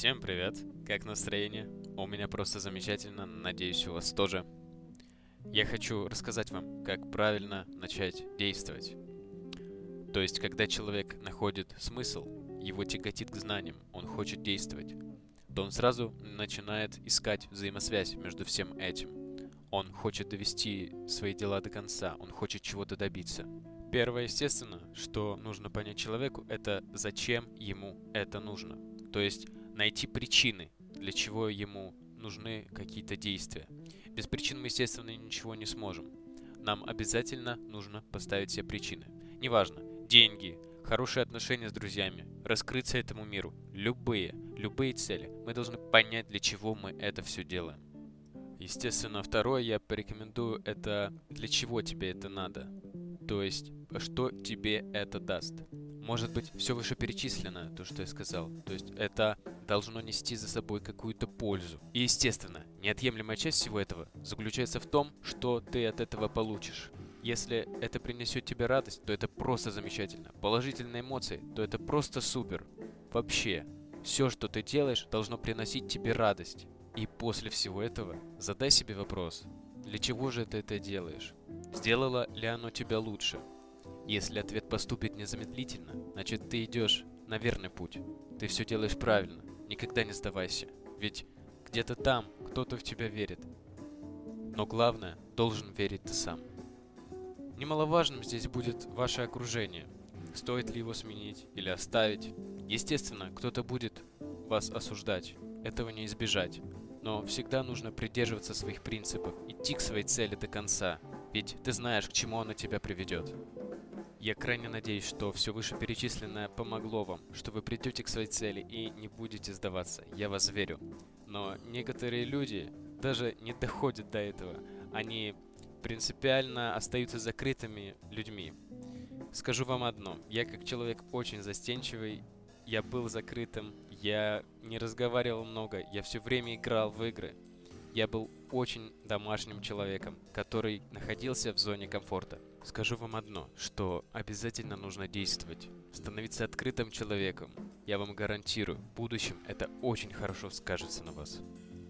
Всем привет! Как настроение? У меня просто замечательно, надеюсь, у вас тоже. Я хочу рассказать вам, как правильно начать действовать. То есть, когда человек находит смысл, его тяготит к знаниям, он хочет действовать, то он сразу начинает искать взаимосвязь между всем этим. Он хочет довести свои дела до конца, он хочет чего-то добиться. Первое, естественно, что нужно понять человеку, это зачем ему это нужно. То есть найти причины, для чего ему нужны какие-то действия. Без причин мы, естественно, ничего не сможем. Нам обязательно нужно поставить все причины. Неважно, деньги, хорошие отношения с друзьями, раскрыться этому миру, любые, любые цели. Мы должны понять, для чего мы это все делаем. Естественно, второе я порекомендую это для чего тебе это надо. То есть, что тебе это даст. Может быть, все вышеперечисленное, то, что я сказал. То есть, это должно нести за собой какую-то пользу. И, естественно, неотъемлемая часть всего этого заключается в том, что ты от этого получишь. Если это принесет тебе радость, то это просто замечательно. Положительные эмоции, то это просто супер. Вообще, все, что ты делаешь, должно приносить тебе радость. И после всего этого задай себе вопрос, для чего же ты это делаешь? Сделало ли оно тебя лучше? Если ответ поступит незамедлительно, значит ты идешь на верный путь. Ты все делаешь правильно. Никогда не сдавайся. Ведь где-то там кто-то в тебя верит. Но главное, должен верить ты сам. Немаловажным здесь будет ваше окружение. Стоит ли его сменить или оставить? Естественно, кто-то будет вас осуждать. Этого не избежать. Но всегда нужно придерживаться своих принципов, идти к своей цели до конца, ведь ты знаешь, к чему она тебя приведет. Я крайне надеюсь, что все вышеперечисленное помогло вам, что вы придете к своей цели и не будете сдаваться. Я вас верю. Но некоторые люди даже не доходят до этого. Они принципиально остаются закрытыми людьми. Скажу вам одно. Я как человек очень застенчивый, я был закрытым, я не разговаривал много, я все время играл в игры. Я был очень домашним человеком, который находился в зоне комфорта. Скажу вам одно, что обязательно нужно действовать, становиться открытым человеком. Я вам гарантирую, в будущем это очень хорошо скажется на вас.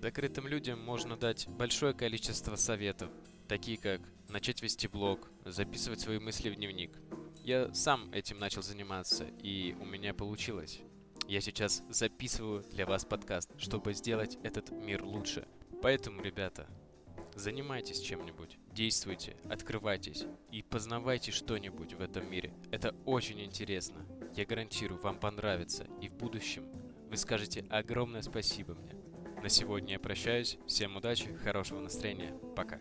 Закрытым людям можно дать большое количество советов, такие как начать вести блог, записывать свои мысли в дневник. Я сам этим начал заниматься, и у меня получилось. Я сейчас записываю для вас подкаст, чтобы сделать этот мир лучше. Поэтому, ребята, занимайтесь чем-нибудь, действуйте, открывайтесь и познавайте что-нибудь в этом мире. Это очень интересно. Я гарантирую, вам понравится, и в будущем вы скажете огромное спасибо мне. На сегодня я прощаюсь. Всем удачи, хорошего настроения. Пока.